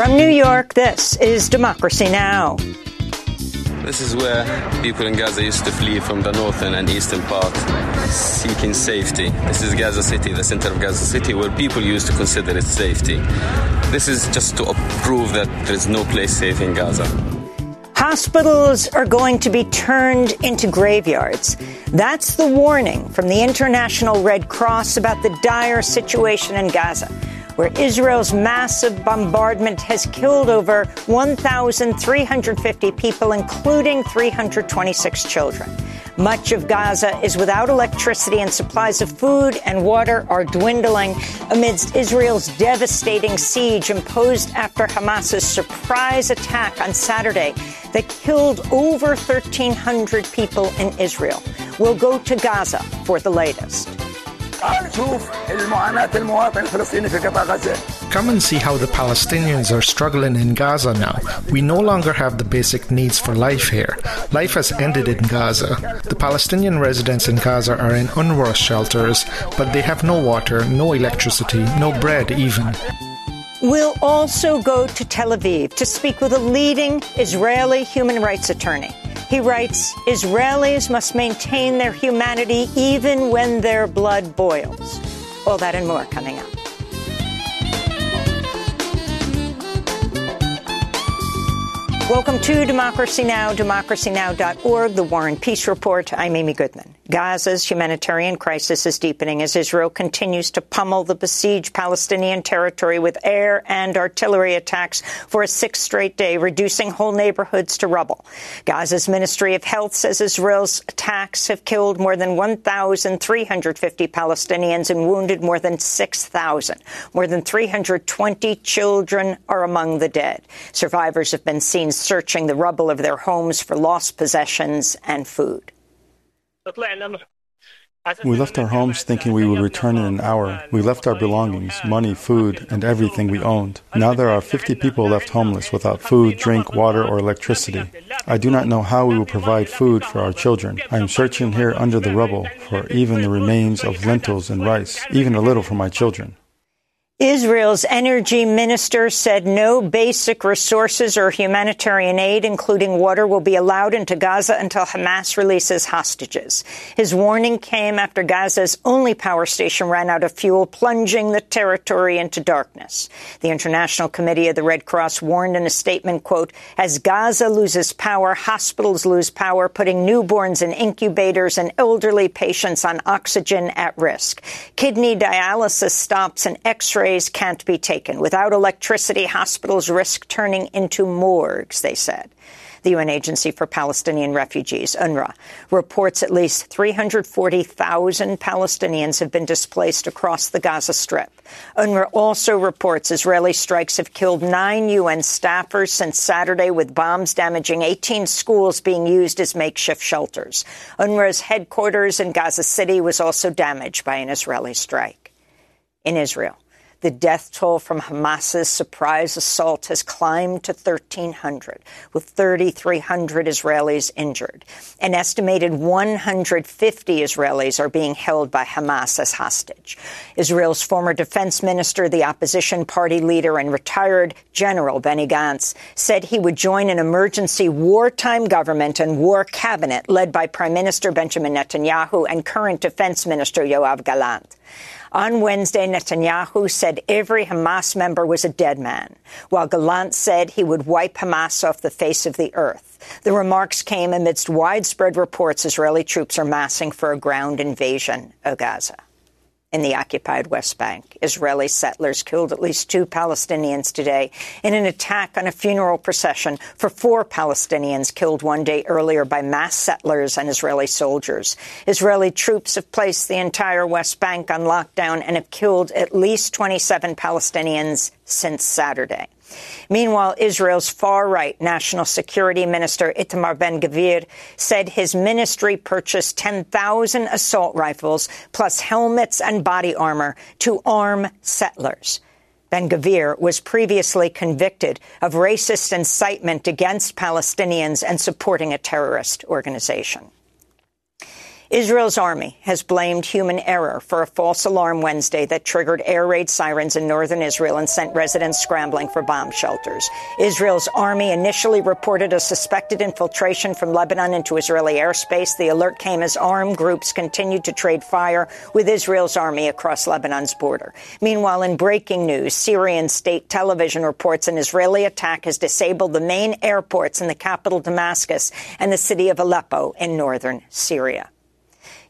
From New York, this is Democracy Now! This is where people in Gaza used to flee from the northern and eastern part, seeking safety. This is Gaza City, the center of Gaza City, where people used to consider it safety. This is just to prove that there is no place safe in Gaza. Hospitals are going to be turned into graveyards. That's the warning from the International Red Cross about the dire situation in Gaza, where Israel's massive bombardment has killed over 1,350 people, including 326 children. Much of Gaza is without electricity and supplies of food and water are dwindling amidst Israel's devastating siege imposed after Hamas's surprise attack on Saturday that killed over 1,300 people in Israel. We'll go to Gaza for the latest. Come and see how the Palestinians are struggling in Gaza now. We no longer have the basic needs for life here. Life has ended in Gaza. The Palestinian residents in Gaza are in UNRWA shelters, but they have no water, no electricity, no bread even. We'll also go to Tel Aviv to speak with a leading Israeli human rights attorney. He writes Israelis must maintain their humanity even when their blood boils. All that and more coming up. Welcome to Democracy Now!, democracynow.org, the War and Peace Report. I'm Amy Goodman. Gaza's humanitarian crisis is deepening as Israel continues to pummel the besieged Palestinian territory with air and artillery attacks for a sixth straight day, reducing whole neighborhoods to rubble. Gaza's Ministry of Health says Israel's attacks have killed more than 1,350 Palestinians and wounded more than 6,000. More than 320 children are among the dead. Survivors have been seen searching the rubble of their homes for lost possessions and food. We left our homes thinking we would return in an hour. We left our belongings, money, food, and everything we owned. Now there are 50 people left homeless without food, drink, water, or electricity. I do not know how we will provide food for our children. I am searching here under the rubble for even the remains of lentils and rice, even a little for my children. Israel's energy minister said no basic resources or humanitarian aid, including water, will be allowed into Gaza until Hamas releases hostages. His warning came after Gaza's only power station ran out of fuel, plunging the territory into darkness. The International Committee of the Red Cross warned in a statement, quote, as Gaza loses power, hospitals lose power, putting newborns in incubators and elderly patients on oxygen at risk. Kidney dialysis stops and x-ray can't be taken. Without electricity, hospitals risk turning into morgues, they said. The UN Agency for Palestinian Refugees, UNRWA, reports at least 340,000 Palestinians have been displaced across the Gaza Strip. UNRWA also reports Israeli strikes have killed nine UN staffers since Saturday, with bombs damaging 18 schools being used as makeshift shelters. UNRWA's headquarters in Gaza City was also damaged by an Israeli strike. In Israel, the death toll from Hamas's surprise assault has climbed to 1,300, with 3,300 Israelis injured. An estimated 150 Israelis are being held by Hamas as hostage. Israel's former defense minister, the opposition party leader, and retired General Benny Gantz said he would join an emergency wartime government and war cabinet led by Prime Minister Benjamin Netanyahu and current Defense Minister Yoav Gallant. On Wednesday, Netanyahu said every Hamas member was a dead man, while Gallant said he would wipe Hamas off the face of the earth. The remarks came amidst widespread reports Israeli troops are massing for a ground invasion of Gaza in the occupied West Bank. Israeli settlers killed at least two Palestinians today in an attack on a funeral procession for four Palestinians killed one day earlier by mass settlers and Israeli soldiers. Israeli troops have placed the entire West Bank on lockdown and have killed at least 27 Palestinians since Saturday. Meanwhile, Israel's far-right National Security Minister Itamar Ben-Gvir said his ministry purchased 10,000 assault rifles plus helmets and body armor to arm settlers. Ben-Gvir was previously convicted of racist incitement against Palestinians and supporting a terrorist organization. Israel's army has blamed human error for a false alarm Wednesday that triggered air raid sirens in northern Israel and sent residents scrambling for bomb shelters. Israel's army initially reported a suspected infiltration from Lebanon into Israeli airspace. The alert came as armed groups continued to trade fire with Israel's army across Lebanon's border. Meanwhile, in breaking news, Syrian state television reports an Israeli attack has disabled the main airports in the capital Damascus and the city of Aleppo in northern Syria.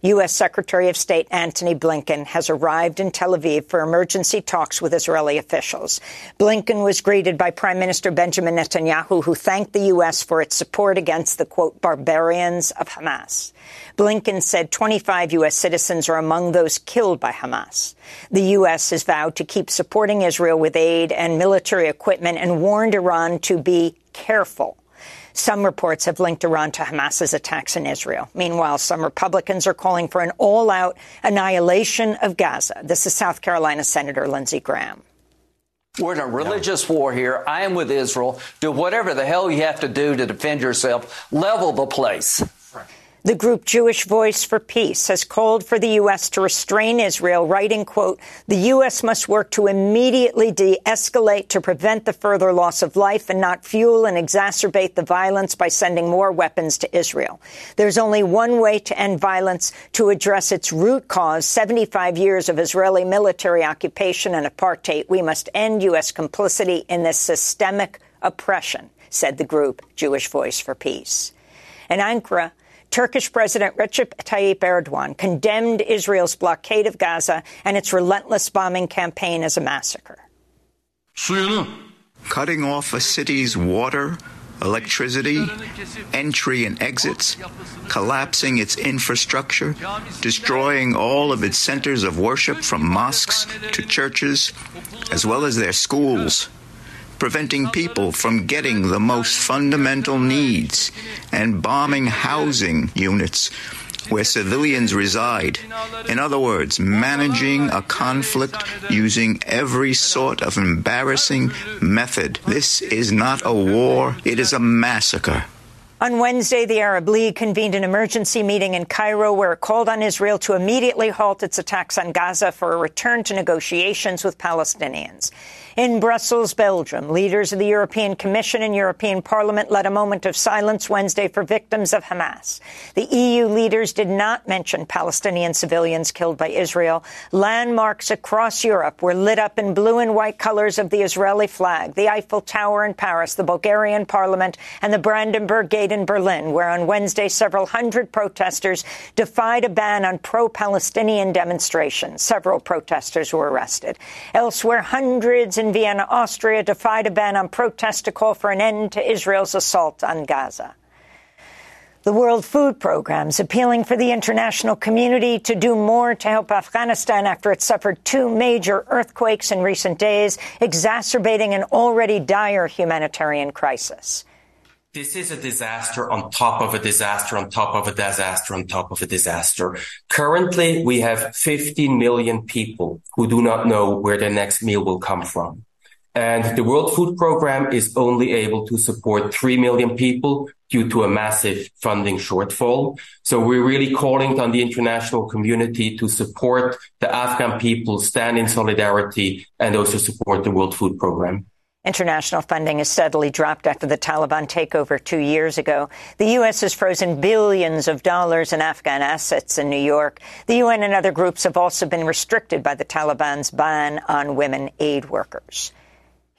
U.S. Secretary of State Antony Blinken has arrived in Tel Aviv for emergency talks with Israeli officials. Blinken was greeted by Prime Minister Benjamin Netanyahu, who thanked the U.S. for its support against the, quote, barbarians of Hamas. Blinken said 25 U.S. citizens are among those killed by Hamas. The U.S. has vowed to keep supporting Israel with aid and military equipment and warned Iran to be careful some reports have linked Iran to Hamas's attacks in Israel. Meanwhile, some Republicans are calling for an all-out annihilation of Gaza. This is South Carolina Senator Lindsey Graham. We're in a religious war here. I am with Israel. Do whatever the hell you have to do to defend yourself. Level the place. The group Jewish Voice for Peace has called for the U.S. to restrain Israel, writing, quote, the U.S. must work to immediately de-escalate to prevent the further loss of life and not fuel and exacerbate the violence by sending more weapons to Israel. There's only one way to end violence to address its root cause, 75 years of Israeli military occupation and apartheid. We must end U.S. complicity in this systemic oppression, said the group Jewish Voice for Peace. In Ankara, Turkish President Recep Tayyip Erdogan condemned Israel's blockade of Gaza and its relentless bombing campaign as a massacre. Cutting off a city's water, electricity, entry and exits, collapsing its infrastructure, destroying all of its centers of worship from mosques to churches, as well as their schools preventing people from getting the most fundamental needs, and bombing housing units where civilians reside. In other words, managing a conflict using every sort of embarrassing method. This is not a war, it is a massacre. On Wednesday, the Arab League convened an emergency meeting in Cairo where it called on Israel to immediately halt its attacks on Gaza for a return to negotiations with Palestinians. In Brussels, Belgium, leaders of the European Commission and European Parliament led a moment of silence Wednesday for victims of Hamas. The EU leaders did not mention Palestinian civilians killed by Israel. Landmarks across Europe were lit up in blue and white colors of the Israeli flag, the Eiffel Tower in Paris, the Bulgarian Parliament, and the Brandenburg Gate in Berlin, where on Wednesday several hundred protesters defied a ban on pro-Palestinian demonstrations. Several protesters were arrested. Elsewhere, hundreds in Vienna, Austria, defied a ban on protests to call for an end to Israel's assault on Gaza. The World Food Programme is appealing for the international community to do more to help Afghanistan after it suffered two major earthquakes in recent days, exacerbating an already dire humanitarian crisis. This is a disaster on top of a disaster on top of a disaster on top of a disaster. Currently, we have 15 million people who do not know where their next meal will come from. And the World Food Programme is only able to support 3 million people due to a massive funding shortfall. So we're really calling on the international community to support the Afghan people, stand in solidarity, and also support the World Food Programme. International funding has steadily dropped after the Taliban takeover two years ago. The U.S. has frozen billions of dollars in Afghan assets in New York. The UN and other groups have also been restricted by the Taliban's ban on women aid workers.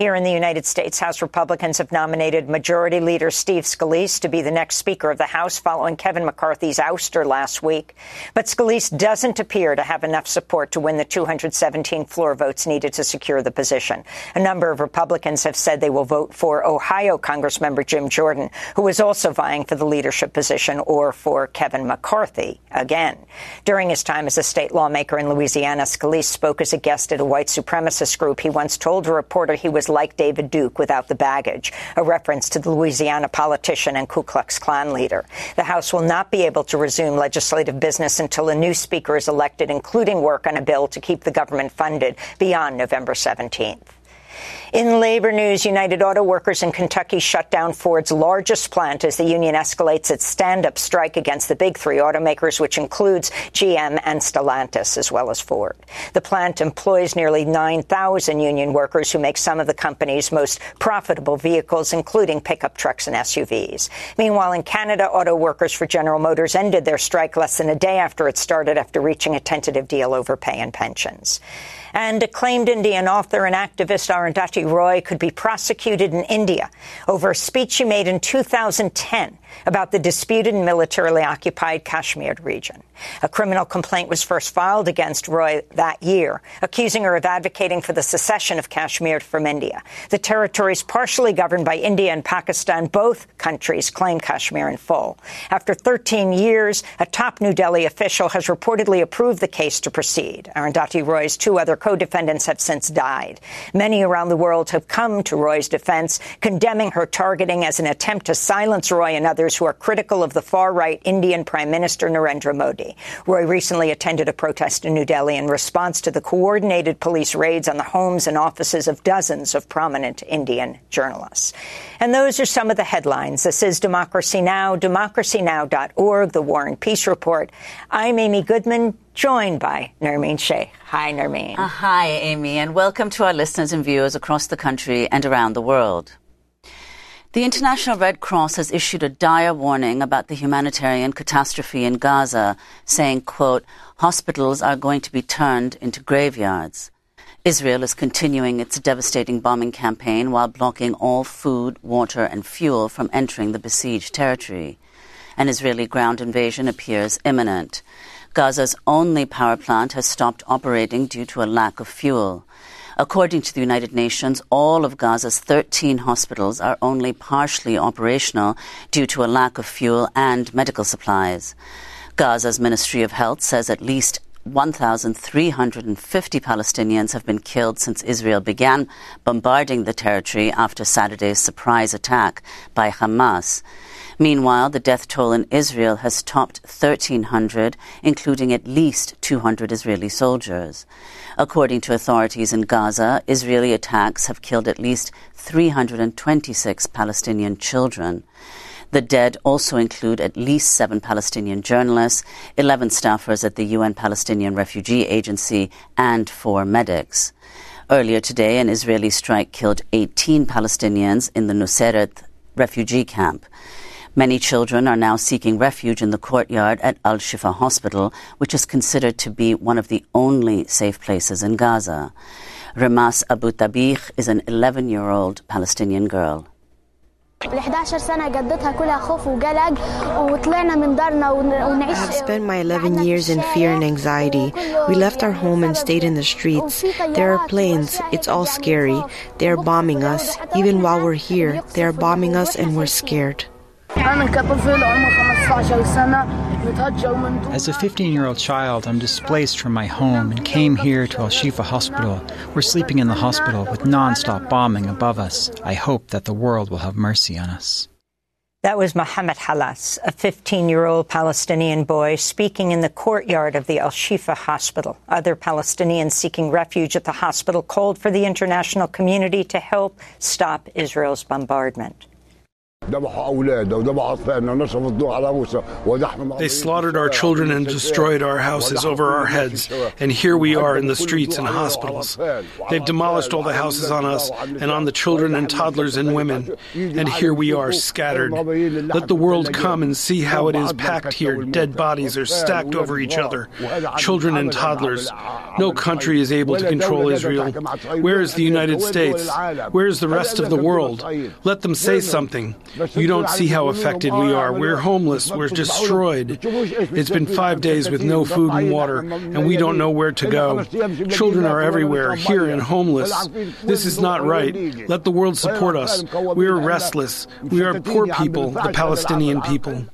Here in the United States, House Republicans have nominated Majority Leader Steve Scalise to be the next Speaker of the House following Kevin McCarthy's ouster last week. But Scalise doesn't appear to have enough support to win the 217 floor votes needed to secure the position. A number of Republicans have said they will vote for Ohio Congressmember Jim Jordan, who is also vying for the leadership position, or for Kevin McCarthy again. During his time as a state lawmaker in Louisiana, Scalise spoke as a guest at a white supremacist group. He once told a reporter he was like David Duke without the baggage, a reference to the Louisiana politician and Ku Klux Klan leader. The House will not be able to resume legislative business until a new speaker is elected, including work on a bill to keep the government funded beyond November 17th. In labor news, United Auto Workers in Kentucky shut down Ford's largest plant as the union escalates its stand-up strike against the big three automakers, which includes GM and Stellantis, as well as Ford. The plant employs nearly 9,000 union workers who make some of the company's most profitable vehicles, including pickup trucks and SUVs. Meanwhile, in Canada, auto workers for General Motors ended their strike less than a day after it started after reaching a tentative deal over pay and pensions. And acclaimed Indian author and activist Arundhati Roy could be prosecuted in India over a speech she made in 2010 about the disputed and militarily occupied Kashmir region. A criminal complaint was first filed against Roy that year, accusing her of advocating for the secession of Kashmir from India. The territory is partially governed by India and Pakistan. Both countries claim Kashmir in full. After 13 years, a top New Delhi official has reportedly approved the case to proceed. Arundhati Roy's two other co-defendants have since died. Many around the world have come to Roy's defense, condemning her targeting as an attempt to silence Roy and others who are critical of the far-right Indian Prime Minister Narendra Modi. Roy recently attended a protest in New Delhi in response to the coordinated police raids on the homes and offices of dozens of prominent Indian journalists. And those are some of the headlines. This is Democracy Now!, democracynow.org, the War and Peace Report. I'm Amy Goodman, joined by Nermeen Sheikh. Hi, Nermeen. Uh, hi, Amy, and welcome to our listeners and viewers across the country and around the world. The International Red Cross has issued a dire warning about the humanitarian catastrophe in Gaza, saying, quote, hospitals are going to be turned into graveyards. Israel is continuing its devastating bombing campaign while blocking all food, water, and fuel from entering the besieged territory. An Israeli ground invasion appears imminent. Gaza's only power plant has stopped operating due to a lack of fuel. According to the United Nations, all of Gaza's 13 hospitals are only partially operational due to a lack of fuel and medical supplies. Gaza's Ministry of Health says at least 1,350 Palestinians have been killed since Israel began bombarding the territory after Saturday's surprise attack by Hamas. Meanwhile, the death toll in Israel has topped 1,300, including at least 200 Israeli soldiers. According to authorities in Gaza, Israeli attacks have killed at least 326 Palestinian children. The dead also include at least seven Palestinian journalists, 11 staffers at the UN Palestinian Refugee Agency, and four medics. Earlier today, an Israeli strike killed 18 Palestinians in the Nuseirat refugee camp. Many children are now seeking refuge in the courtyard at Al Shifa Hospital, which is considered to be one of the only safe places in Gaza. Remas Abu Tabich is an 11 year old Palestinian girl. I have spent my 11 years in fear and anxiety. We left our home and stayed in the streets. There are planes. It's all scary. They are bombing us. Even while we're here, they are bombing us and we're scared. As a 15 year old child, I'm displaced from my home and came here to Al Shifa Hospital. We're sleeping in the hospital with non stop bombing above us. I hope that the world will have mercy on us. That was Mohammed Halas, a 15 year old Palestinian boy speaking in the courtyard of the Al Shifa hospital. Other Palestinians seeking refuge at the hospital called for the international community to help stop Israel's bombardment. They slaughtered our children and destroyed our houses over our heads, and here we are in the streets and hospitals. They've demolished all the houses on us and on the children and toddlers and women, and here we are scattered. Let the world come and see how it is packed here. Dead bodies are stacked over each other, children and toddlers. No country is able to control Israel. Where is the United States? Where is the rest of the world? Let them say something. You don't see how affected we are. We're homeless. We're destroyed. It's been five days with no food and water, and we don't know where to go. Children are everywhere, here and homeless. This is not right. Let the world support us. We are restless. We are poor people, the Palestinian people.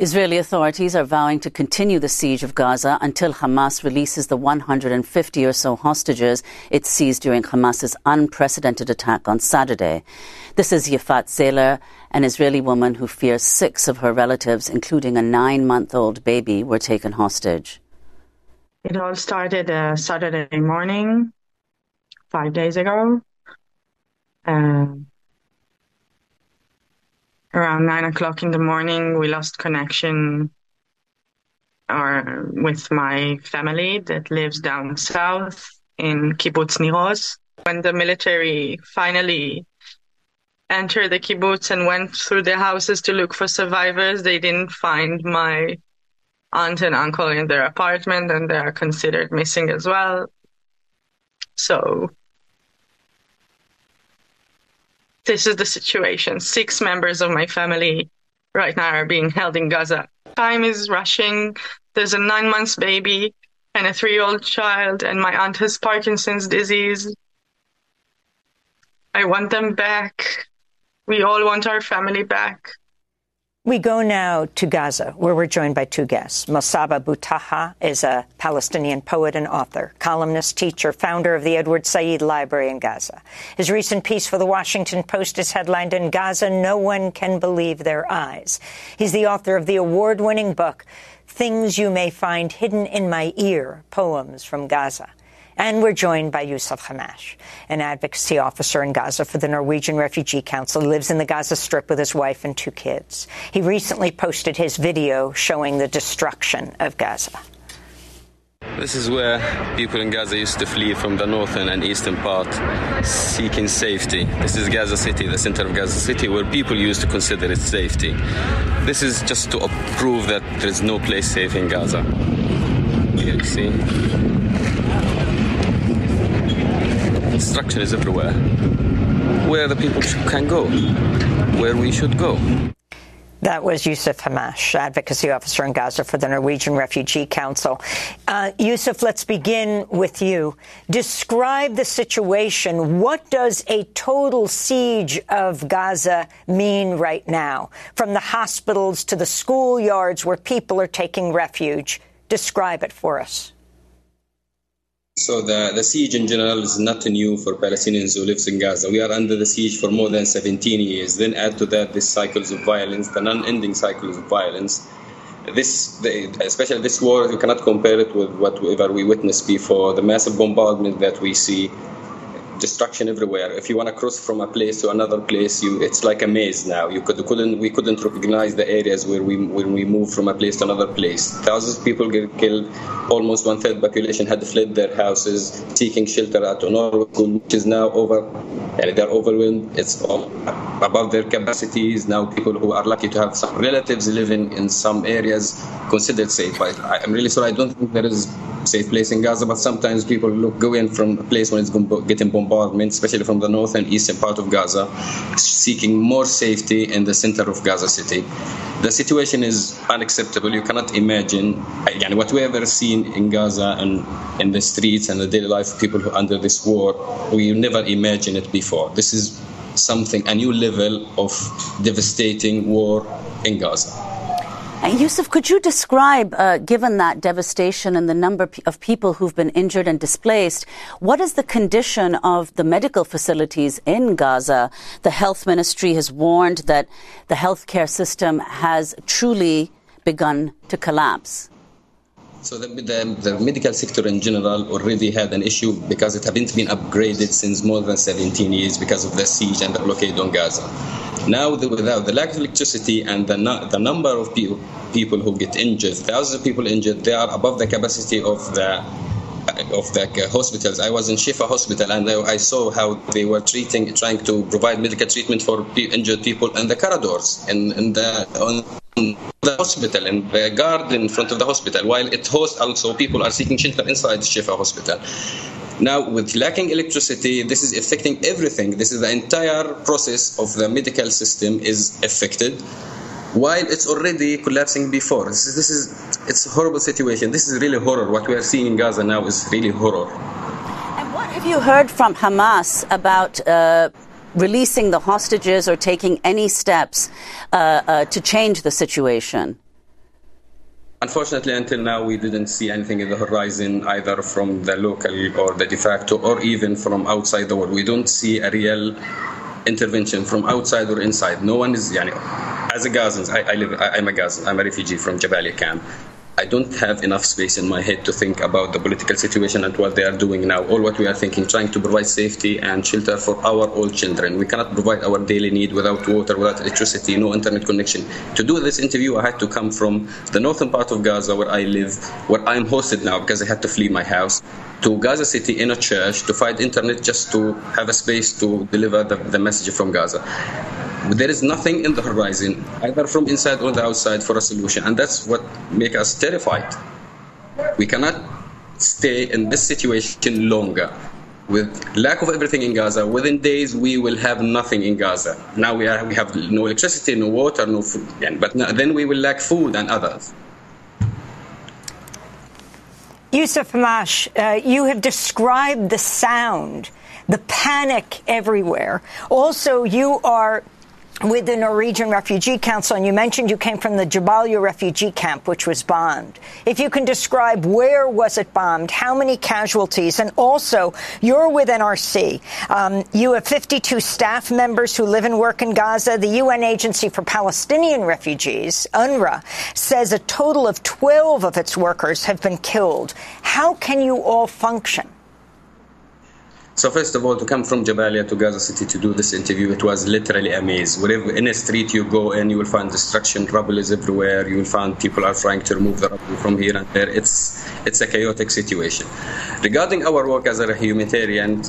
Israeli authorities are vowing to continue the siege of Gaza until Hamas releases the 150 or so hostages it seized during Hamas's unprecedented attack on Saturday. This is Yifat Zailer, an Israeli woman who fears six of her relatives, including a nine month old baby, were taken hostage. It all started uh, Saturday morning, five days ago. Uh, around nine o'clock in the morning, we lost connection or with my family that lives down south in Kibbutz Nir Oz. When the military finally entered the kibbutz and went through the houses to look for survivors, they didn't find my aunt and uncle in their apartment and they are considered missing as well. So this is the situation. Six members of my family right now are being held in Gaza. Time is rushing. There's a nine months baby and a three year old child, and my aunt has Parkinson's disease. I want them back. We all want our family back. We go now to Gaza, where we're joined by two guests. Masaba Taha is a Palestinian poet and author, columnist, teacher, founder of the Edward Said Library in Gaza. His recent piece for the Washington Post is headlined In Gaza, No One Can Believe Their Eyes. He's the author of the award-winning book, Things You May Find Hidden in My Ear, Poems from Gaza. And we're joined by Yusuf Hammash, an advocacy officer in Gaza for the Norwegian Refugee Council. He lives in the Gaza Strip with his wife and two kids. He recently posted his video showing the destruction of Gaza. This is where people in Gaza used to flee from the northern and eastern part, seeking safety. This is Gaza City, the center of Gaza City, where people used to consider it safety. This is just to prove that there is no place safe in Gaza. You see. Destruction is everywhere. Where the people can go, where we should go. That was Yusuf Hammash, advocacy officer in Gaza for the Norwegian Refugee Council. Uh, Yusuf, let's begin with you. Describe the situation. What does a total siege of Gaza mean right now? From the hospitals to the schoolyards where people are taking refuge. Describe it for us. So the, the siege in general is not new for Palestinians who live in Gaza. We are under the siege for more than 17 years. Then add to that the cycles of violence, the non-ending cycles of violence. This, the, especially this war, you cannot compare it with whatever we witnessed before. The massive bombardment that we see, destruction everywhere. If you want to cross from a place to another place, you it's like a maze now. You could couldn't we couldn't recognize the areas where we when we move from a place to another place. Thousands of people get killed. Almost one third population had fled their houses, seeking shelter at UNRWA, which is now over. And they're overwhelmed. It's all above their capacities. Now people who are lucky to have some relatives living in some areas considered safe. I'm really sorry. I don't think there is safe place in Gaza. But sometimes people look go in from a place when it's getting bombarded bombardment, especially from the north and eastern part of Gaza, seeking more safety in the center of Gaza City. The situation is unacceptable. You cannot imagine again, what we ever seen in Gaza and in the streets and the daily life of people who under this war. We never imagined it before. This is something, a new level of devastating war in Gaza. Yusuf, could you describe, uh, given that devastation and the number of people who've been injured and displaced, what is the condition of the medical facilities in Gaza? The health ministry has warned that the healthcare system has truly begun to collapse. So the, the, the, medical sector in general already had an issue because it hadn't been upgraded since more than 17 years because of the siege and the blockade on Gaza. Now, the, without the lack of electricity and the, the number of people, people who get injured, thousands of people injured, they are above the capacity of the of the uh, hospitals. I was in Shifa Hospital and I saw how they were treating, trying to provide medical treatment for injured people in the corridors in, in the on the hospital and the guard in front of the hospital, while it hosts also people are seeking shelter inside Shifa Hospital. Now, with lacking electricity, this is affecting everything. This is the entire process of the medical system is affected while it's already collapsing before. This is, this is it's a horrible situation. This is really horror. What we are seeing in Gaza now is really horror. And what have you heard from Hamas about uh, releasing the hostages or taking any steps uh, uh, to change the situation? Unfortunately, until now, we didn't see anything in the horizon, either from the local or the de facto, or even from outside the world. We don't see a real intervention from outside or inside. No one is, yani, as a Gazan, I, I live, I, am a Gazan, I'm a refugee from Jabalia camp. I don't have enough space in my head to think about the political situation and what they are doing now. All what we are thinking, trying to provide safety and shelter for our old children. We cannot provide our daily need without water, without electricity, no internet connection. To do this interview, I had to come from the northern part of Gaza where I live, where I'm hosted now because I had to flee my house, to Gaza City in a church to find internet just to have a space to deliver the, the message from Gaza. There is nothing in the horizon, either from inside or the outside, for a solution, and that's what makes us terrified. We cannot stay in this situation longer. With lack of everything in Gaza, within days we will have nothing in Gaza. Now we are we have no electricity, no water, no food, but then we will lack food and others. Yusuf Hammash, uh, you have described the sound, the panic everywhere. Also, you are with the Norwegian Refugee Council, and you mentioned you came from the Jabalia refugee camp, which was bombed. If you can describe where was it bombed, how many casualties, and also you're with NRC. Um, you have 52 staff members who live and work in Gaza. The UN Agency for Palestinian Refugees, UNRWA, says a total of 12 of its workers have been killed. How can you all function? So first of all, to come from Jabalia to Gaza City to do this interview, it was literally a maze. Wherever in a street you go in, you will find destruction, rubble is everywhere. You will find people are trying to remove the rubble from here and there. It's it's a chaotic situation. Regarding our work as a humanitarian,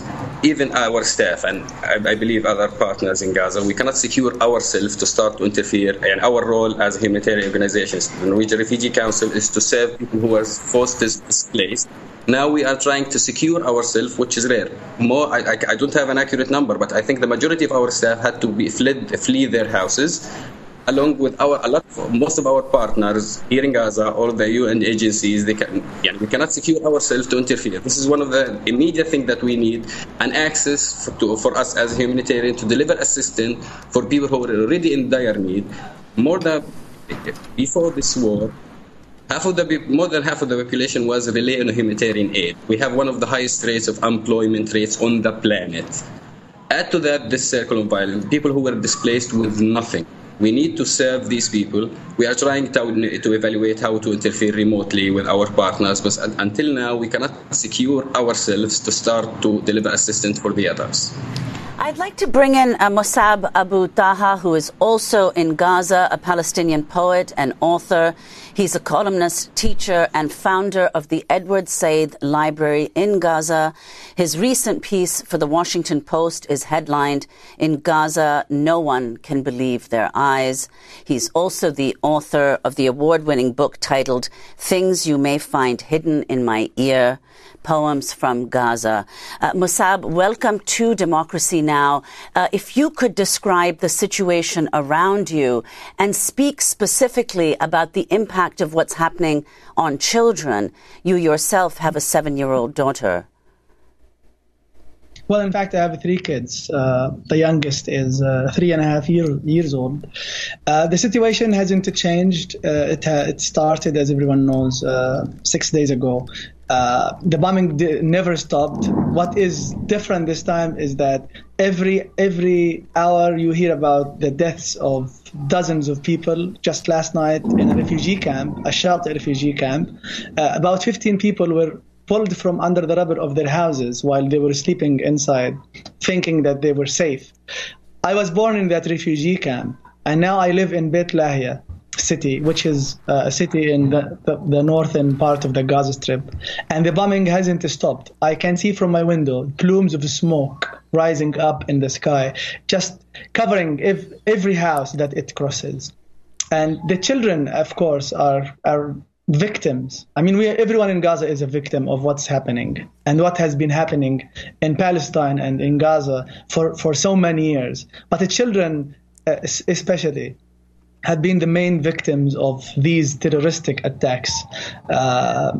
even our staff and I, I believe other partners in Gaza, we cannot secure ourselves to start to interfere. And our role as humanitarian organizations, the Norwegian Refugee Council, is to serve people who are forced to displaced now we are trying to secure ourselves, which is rare. More, I, I, I, don't have an accurate number, but I think the majority of our staff had to be fled, flee their houses, along with our a lot, of, most of our partners here in Gaza, all the UN agencies. They can, yeah, we cannot secure ourselves to interfere. This is one of the immediate things that we need, an access for, to, for us as humanitarian to deliver assistance for people who are already in dire need. More than before this war, half of the more than half of the population was relying on humanitarian aid. We have one of the highest rates of employment rates on the planet. Add to that this circle of violence, people who were displaced with nothing. We need to serve these people. We are trying to, to evaluate how to interfere remotely with our partners, but until now, we cannot secure ourselves to start to deliver assistance for the others. I'd like to bring in uh, Mosab Abu Toha, who is also in Gaza, a Palestinian poet and author. He's a columnist, teacher, and founder of the Edward Said Library in Gaza. His recent piece for the Washington Post is headlined, In Gaza, No One Can Believe Their Eyes. He's also the author of the award winning book titled Things You May Find Hidden in My Ear poems from Gaza. Uh, Mosab, welcome to Democracy Now! Uh, if you could describe the situation around you and speak specifically about the impact of what's happening on children. You yourself have a seven year old daughter. Well, in fact, I have three kids. Uh, the youngest is uh, three and a half year, years old. Uh, the situation hasn't changed. Uh, it, ha- it started, as everyone knows, uh, six days ago. Uh, the bombing d- never stopped. What is different this time is that every every hour you hear about the deaths of dozens of people. Just last night in a refugee camp, a shelter refugee camp, uh, about 15 people were pulled from under the rubble of their houses while they were sleeping inside, thinking that they were safe. I was born in that refugee camp, and now I live in Beit Lahia city, which is uh, a city in the, the, the, northern part of the Gaza Strip. And the bombing hasn't stopped. I can see from my window plumes of smoke rising up in the sky, just covering ev- every house that it crosses. And the children, of course, are, are victims. I mean, we, everyone in Gaza is a victim of what's happening and what has been happening in Palestine and in Gaza for, for so many years. But the children, uh, especially, had been the main victims of these terroristic attacks. Uh,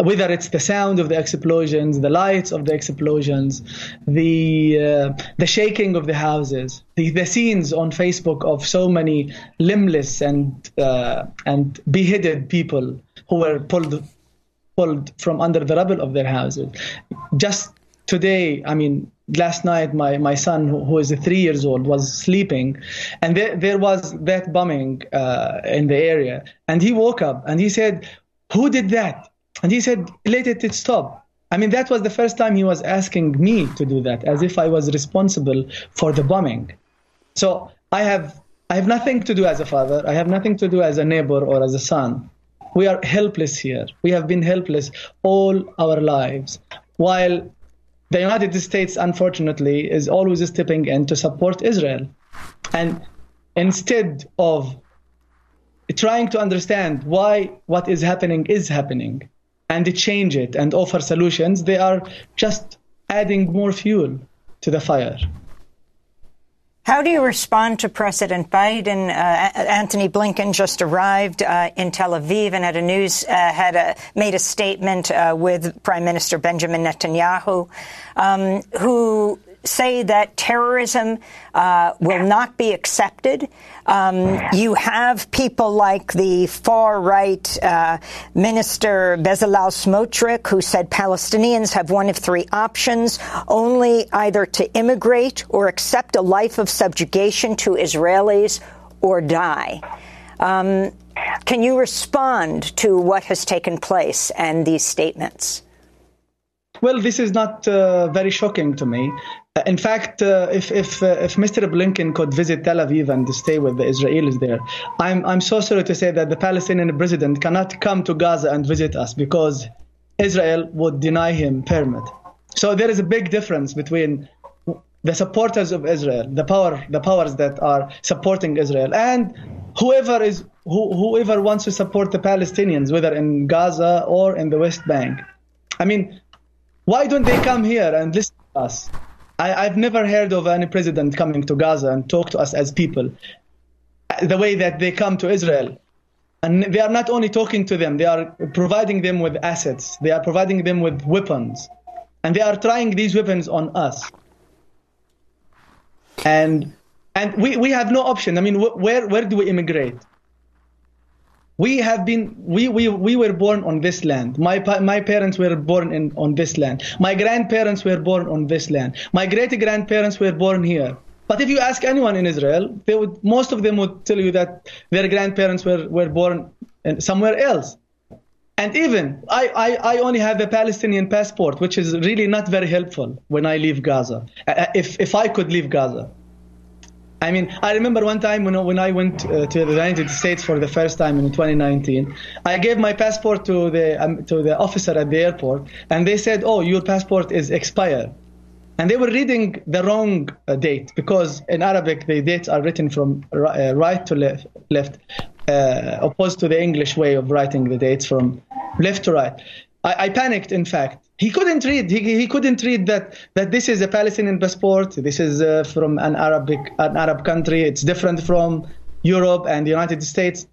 whether it's the sound of the explosions, the lights of the explosions, the uh, the shaking of the houses, the, the scenes on Facebook of so many limbless and uh, and beheaded people who were pulled pulled from under the rubble of their houses. Just today, I mean, last night, my, my son, who, is three years old, was sleeping, and there, there was that bombing uh, in the area. And he woke up and he said, Who did that? And he said, Let it stop. I mean, that was the first time he was asking me to do that, as if I was responsible for the bombing. So I have I have nothing to do as a father. I have nothing to do as a neighbor or as a son. We are helpless here. We have been helpless all our lives. While the United States, unfortunately, is always stepping in to support Israel. And instead of trying to understand why what is happening is happening and change it and offer solutions, they are just adding more fuel to the fire. How do you respond to President Biden? Uh, Antony Blinken just arrived uh, in Tel Aviv and had a news uh, had a, made a statement uh, with Prime Minister Benjamin Netanyahu, um, who say that terrorism uh, will not be accepted. Um, you have people like the far right uh, minister Bezalel Smotrich, who said Palestinians have one of three options only either to immigrate or accept a life of subjugation to Israelis or die. Um, can you respond to what has taken place and these statements? Well, this is not uh, very shocking to me. Uh, in fact, uh, if if uh, if Mr. Blinken could visit Tel Aviv and stay with the Israelis there, I'm I'm so sorry to say that the Palestinian president cannot come to Gaza and visit us because Israel would deny him permit. So there is a big difference between the supporters of Israel, the power the powers that are supporting Israel, and whoever is who, whoever wants to support the Palestinians, whether in Gaza or in the West Bank. I mean, why don't they come here and listen to us? I, have never heard of any president coming to Gaza and talk to us as people the way that they come to Israel. And they are not only talking to them, they are providing them with assets, they are providing them with weapons. And they are trying these weapons on us. And and we, we have no option. I mean, where where do we immigrate? We have been we, we we were born on this land. My my parents were born in on this land. My grandparents were born on this land. My great grandparents were born here. But if you ask anyone in israel they would most of them would tell you that their grandparents were were born somewhere else. And even I, I, I only have a Palestinian passport, which is really not very helpful when I leave Gaza. If, if I could leave Gaza. I mean, I remember one time when, when I went uh, to the United States for the first time in 2019, I gave my passport to the um, to the officer at the airport, and they said, "Oh, your passport is expired." And they were reading the wrong uh, date because in Arabic the dates are written from uh, right to left, uh, opposed to the English way of writing the dates from left to right. I, I panicked, in fact, he couldn't read. He, he couldn't read that that this is a Palestinian passport. This is uh, from an Arabic an Arab country. It's different from Europe and the United States.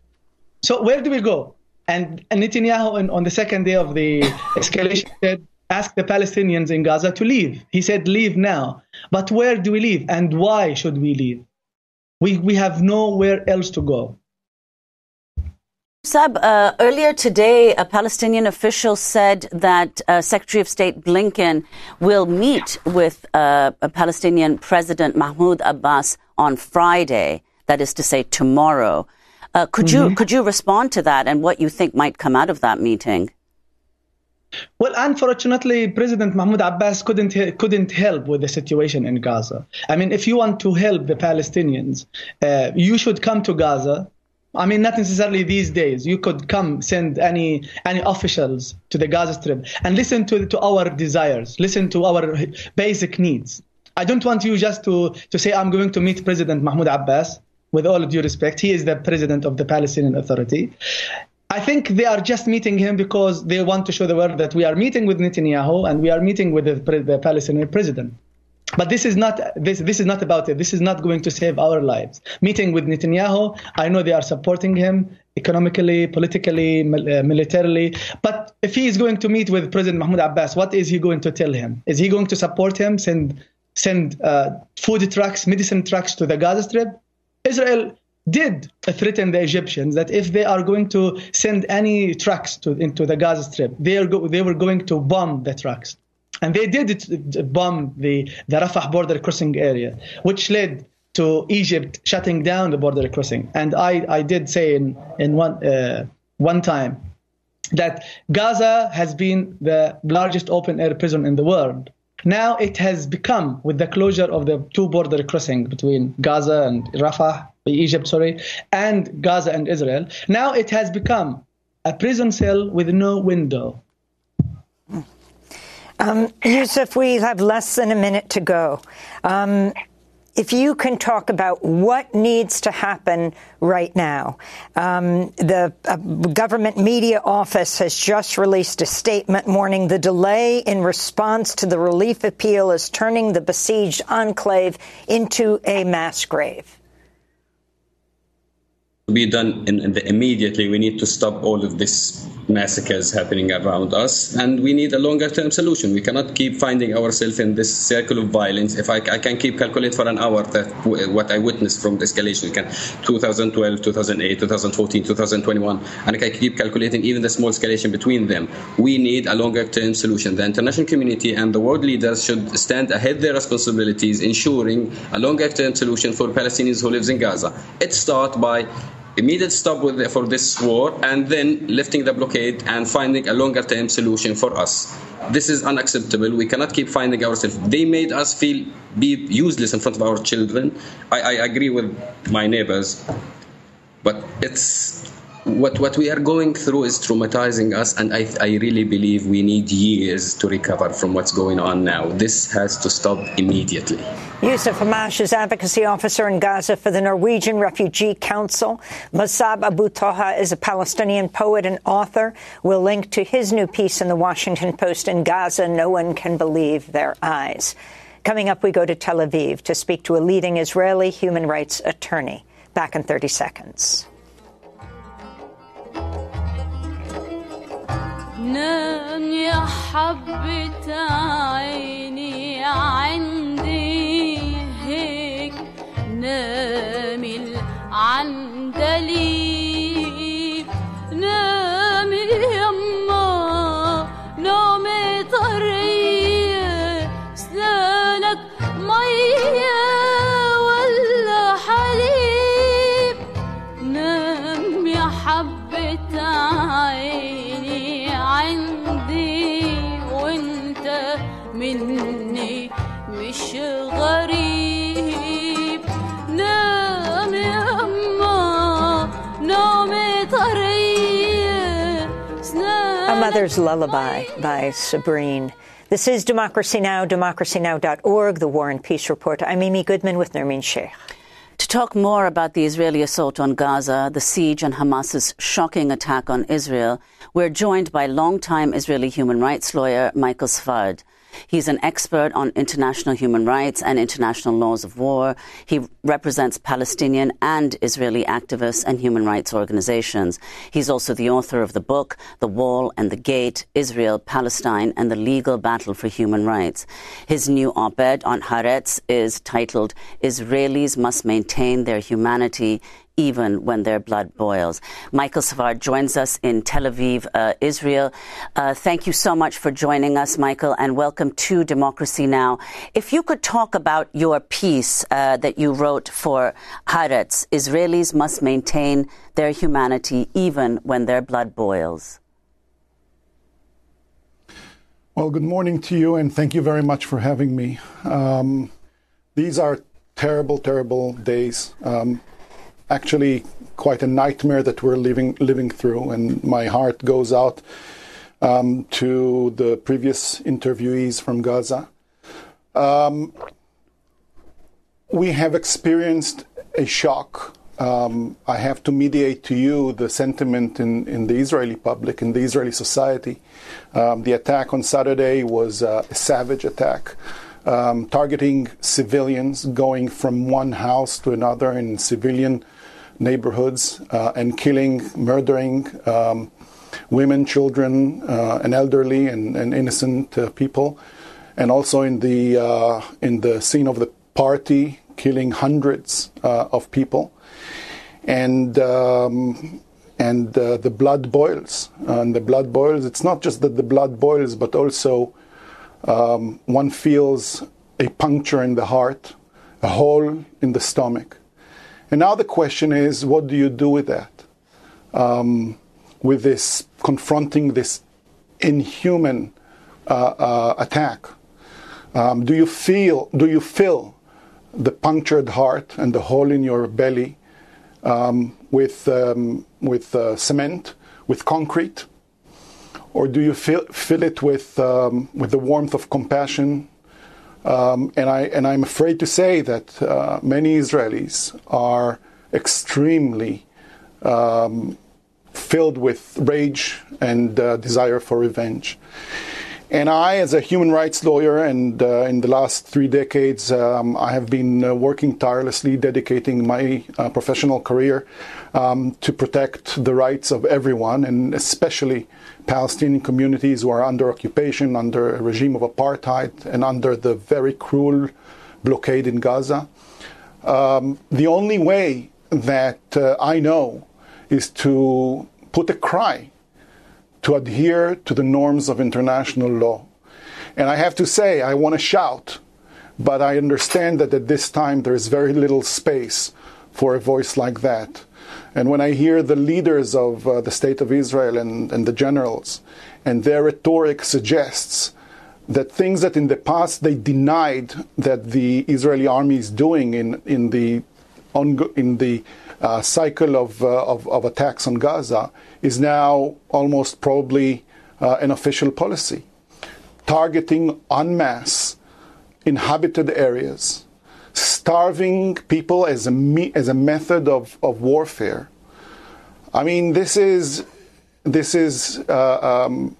So where do we go? And, and Netanyahu on, on the second day of the escalation said, ask the Palestinians in Gaza to leave. He said, leave now. But where do we leave? And why should we leave? We, we have nowhere else to go. Sab, uh, earlier today, a Palestinian official said that uh, Secretary of State Blinken will meet with uh, Palestinian President Mahmoud Abbas on Friday. That is to say, tomorrow. Uh, could mm-hmm. you could you respond to that and what you think might come out of that meeting? Well, unfortunately, President Mahmoud Abbas couldn't couldn't help with the situation in Gaza. I mean, if you want to help the Palestinians, uh, you should come to Gaza I mean, not necessarily these days. You could come send any any officials to the Gaza Strip and listen to to our desires, listen to our basic needs. I don't want you just to to say I'm going to meet President Mahmoud Abbas. With all due respect, he is the president of the Palestinian Authority. I think they are just meeting him because they want to show the world that we are meeting with Netanyahu and we are meeting with the, the Palestinian president. But this is not this this is not about it. This is not going to save our lives. Meeting with Netanyahu, I know they are supporting him economically, politically, uh, militarily. But if he is going to meet with President Mahmoud Abbas, what is he going to tell him? Is he going to support him? Send send uh, food trucks, medicine trucks to the Gaza Strip? Israel did threaten the Egyptians that if they are going to send any trucks to, into the Gaza Strip, they are go, they were going to bomb the trucks. And they did bomb the, the Rafah border crossing area, which led to Egypt shutting down the border crossing. And I, I did say in, in one, uh, one time that Gaza has been the largest open air prison in the world. Now it has become, with the closure of the two border crossing between Gaza and Rafah, Egypt, sorry, and Gaza and Israel, now it has become a prison cell with no window. Um, Yusuf, we have less than a minute to go. Um, if you can talk about what needs to happen right now. Um, the uh, government media office has just released a statement warning the delay in response to the relief appeal is turning the besieged enclave into a mass grave be done in, in the immediately. We need to stop all of these massacres happening around us, and we need a longer term solution. We cannot keep finding ourselves in this circle of violence. If I, I can keep calculating for an hour that what I witnessed from the escalation, can 2012, 2008, 2014, 2021, and I can keep calculating even the small escalation between them. We need a longer term solution. The international community and the world leaders should stand ahead their responsibilities, ensuring a longer term solution for Palestinians who live in Gaza. It starts by immediate stop the, for this war and then lifting the blockade and finding a longer term solution for us. This is unacceptable. We cannot keep finding ourselves. They made us feel be useless in front of our children. I, I agree with my neighbors, but it's what what we are going through is traumatizing us, and I, I really believe we need years to recover from what's going on now. This has to stop immediately. Yusuf Hammash is advocacy officer in Gaza for the Norwegian Refugee Council. Mosab Abu Toha is a Palestinian poet and author. We'll link to his new piece in the Washington Post in Gaza, No One Can Believe Their Eyes. Coming up, we go to Tel Aviv to speak to a leading Israeli human rights attorney. Back in 30 seconds. يا حبة عيني عندي نام العندليب نام يما نومي طرية سنانك مية ولا حليب. نام يا حبة عيني عندي وانت مني مش غريب. Mother's Lullaby by Sabrine. This is Democracy Now!, democracynow.org, the War and Peace Report. I'm Amy Goodman with Nermeen Sheikh. To talk more about the Israeli assault on Gaza, the siege, and Hamas's shocking attack on Israel, we're joined by longtime Israeli human rights lawyer Michael Sfard. He's an expert on international human rights and international laws of war. He represents Palestinian and Israeli activists and human rights organizations. He's also the author of the book, The Wall and the Gate Israel, Palestine, and the Legal Battle for Human Rights. His new op ed on Haaretz is titled Israelis Must Maintain Their Humanity even when their blood boils. Michael Sfard joins us in Tel Aviv, uh, Israel. Uh, thank you so much for joining us, Michael, and welcome to Democracy Now! If you could talk about your piece uh, that you wrote for Haaretz, Israelis must maintain their humanity even when their blood boils. Well, good morning to you, and thank you very much for having me. Um, these are terrible, terrible days. Um, actually quite a nightmare that we're living living through, and my heart goes out um, to the previous interviewees from Gaza. Um, we have experienced a shock. Um, I have to mediate to you the sentiment in, in the Israeli public, in the Israeli society. Um, the attack on Saturday was a savage attack. Um, targeting civilians, going from one house to another in civilian neighborhoods uh, and killing, murdering um, women, children, uh, and elderly and, and innocent uh, people, and also in the in the scene of the party, killing hundreds of people, and. Um, and uh, the blood boils, and the blood boils. It's not just that the blood boils, but also um, one feels a puncture in the heart, a hole in the stomach, and now the question is, what do you do with that? Um, with this confronting this inhuman uh, uh, attack? Um, do you feel? Do you feel the punctured heart and the hole in your belly um, with um, with uh, cement, with concrete, or do you feel fill it with um, with the warmth of compassion? Um, and I and I'm afraid to say that uh, many Israelis are extremely um, filled with rage and uh, desire for revenge. And I, as a human rights lawyer, and uh, in the last three decades, um, I have been uh, working tirelessly, dedicating my uh, professional career um, to protect the rights of everyone, and especially Palestinian communities who are under occupation, under a regime of apartheid, and under the very cruel blockade in Gaza. Um, the only way that uh, I know is to put a cry to adhere to the norms of international law. And I have to say, I want to shout, but I understand that at this time there is very little space for a voice like that. And when I hear the leaders of uh, the State of Israel and, and the generals, and their rhetoric suggests that things that in the past they denied that the Israeli army is doing in, in the, in the uh, cycle of, uh, of, of, attacks on Gaza is now almost probably uh, an official policy, targeting en masse inhabited areas, starving people as a, me- as a method of, of warfare. I mean, this is, this is uh, um,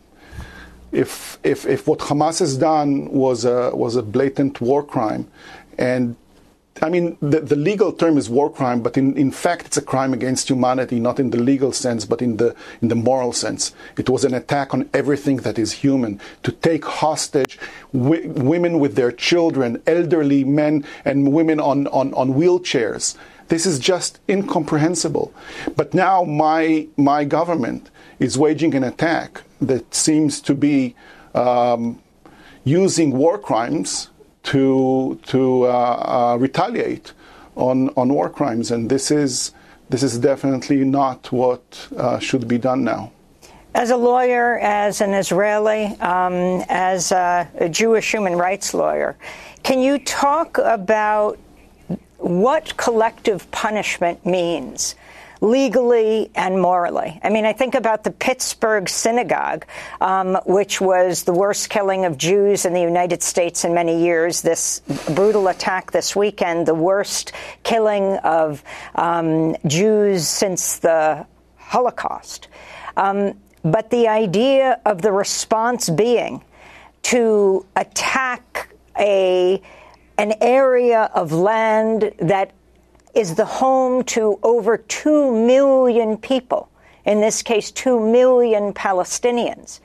if, if, if what Hamas has done was a, was a blatant war crime, and I mean, the, the, legal term is war crime, but in, in fact, it's a crime against humanity, not in the legal sense, but in the, in the moral sense. It was an attack on everything that is human. To take hostage women with their children, elderly men and women on, on, on wheelchairs. This is just incomprehensible. But now my, my government is waging an attack that seems to be um, using war crimes to to uh, uh, retaliate on on war crimes, and this is this is definitely not what uh, should be done now. As a lawyer, as an Israeli, um, as a, a Jewish human rights lawyer, can you talk about what collective punishment means? Legally and morally. I mean, I think about the Pittsburgh synagogue, um, which was the worst killing of Jews in the United States in many years. This brutal attack this weekend, the worst killing of um, Jews since the Holocaust. Um, but the idea of the response being to attack a an area of land that is the home to over 2 million people, in this case, 2 million Palestinians.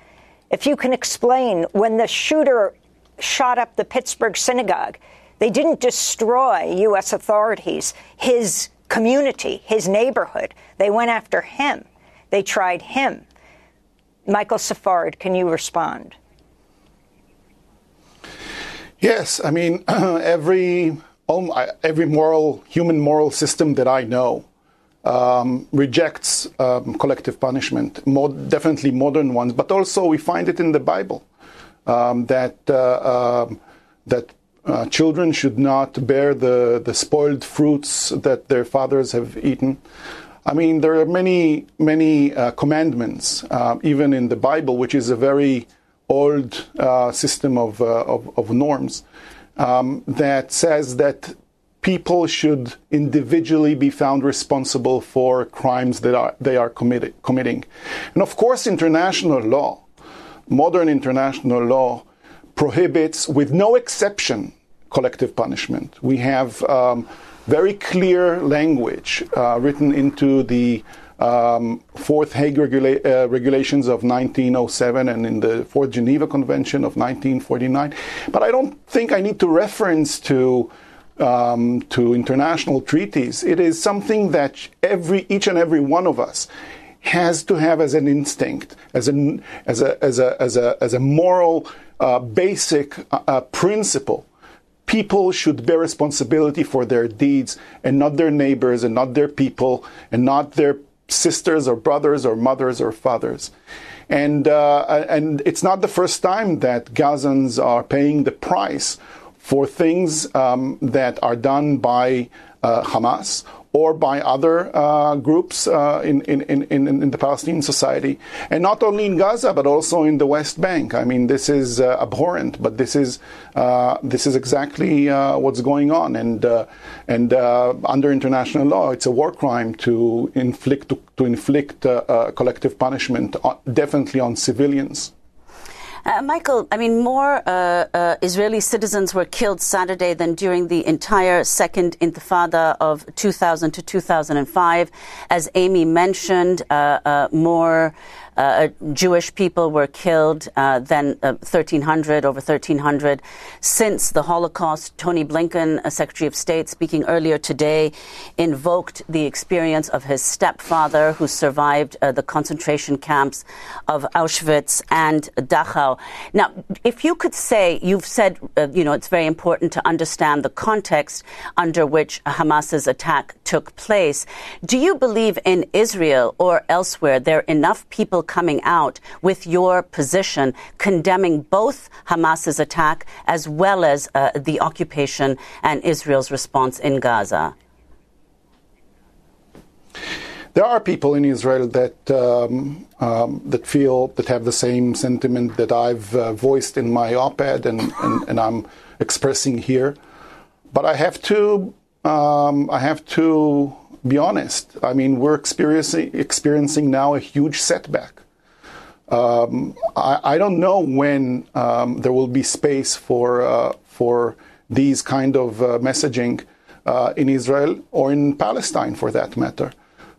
If you can explain, when the shooter shot up the Pittsburgh synagogue, they didn't destroy U.S. authorities, his community, his neighborhood. They went after him. They tried him. Michael Sfard, can you respond? Yes, I mean, every every moral, human moral system that I know um, rejects um, collective punishment, more, definitely modern ones, but also we find it in the Bible um, that uh, um, that uh, children should not bear the, the spoiled fruits that their fathers have eaten. I mean, there are many, many uh, commandments, uh, even in the Bible, which is a very old uh, system of, uh, of, of norms um, that says that people should individually be found responsible for crimes that are, they are committed, committing. And of course, international law, modern international law, prohibits, with no exception, collective punishment. We have um, very clear language uh, written into the um, Fourth Hague regula- uh, Regulations of 1907 and in the Fourth Geneva Convention of 1949. But I don't think I need to reference to um, to international treaties. It is something that every each and every one of us has to have as an instinct, as a as a as a as a as a moral uh, basic uh, uh principle people should bear responsibility for their deeds and not their neighbors and not their people and not their sisters or brothers or mothers or fathers. And, uh, and it's not the first time that Gazans are paying the price for things um, that are done by uh, Hamas or by other uh, groups uh, in, in, in, in, the Palestinian society. And not only in Gaza, but also in the West Bank. I mean, this is uh, abhorrent, but this is, uh, this is exactly uh, what's going on. And, uh, and under international law, it's a war crime to inflict, to, to inflict collective punishment, definitely on civilians. Uh, Michael, I mean, more uh, uh, Israeli citizens were killed Saturday than during the entire second intifada of 2000 to 2005. As Amy mentioned, uh, uh, more uh, Jewish people were killed uh, 1,300, uh, over 1,300 since the Holocaust. Tony Blinken, a Secretary of State, speaking earlier today, invoked the experience of his stepfather who survived uh, the concentration camps of Auschwitz and Dachau. Now, if you could say, you've said, uh, you know, it's very important to understand the context under which Hamas's attack took place. Do you believe in Israel or elsewhere there are enough people coming out with your position condemning both Hamas's attack as well as uh, the occupation and Israel's response in Gaza? There are people in Israel that um, um, that feel that have the same sentiment that I've uh, voiced in my op-ed and, and, and, I'm expressing here. But I have to um, I have to be honest. I mean, we're experiencing experiencing now a huge setback. Um, I, I, don't know when um, there will be space for uh, for these kind of uh, messaging uh, in Israel or in Palestine, for that matter.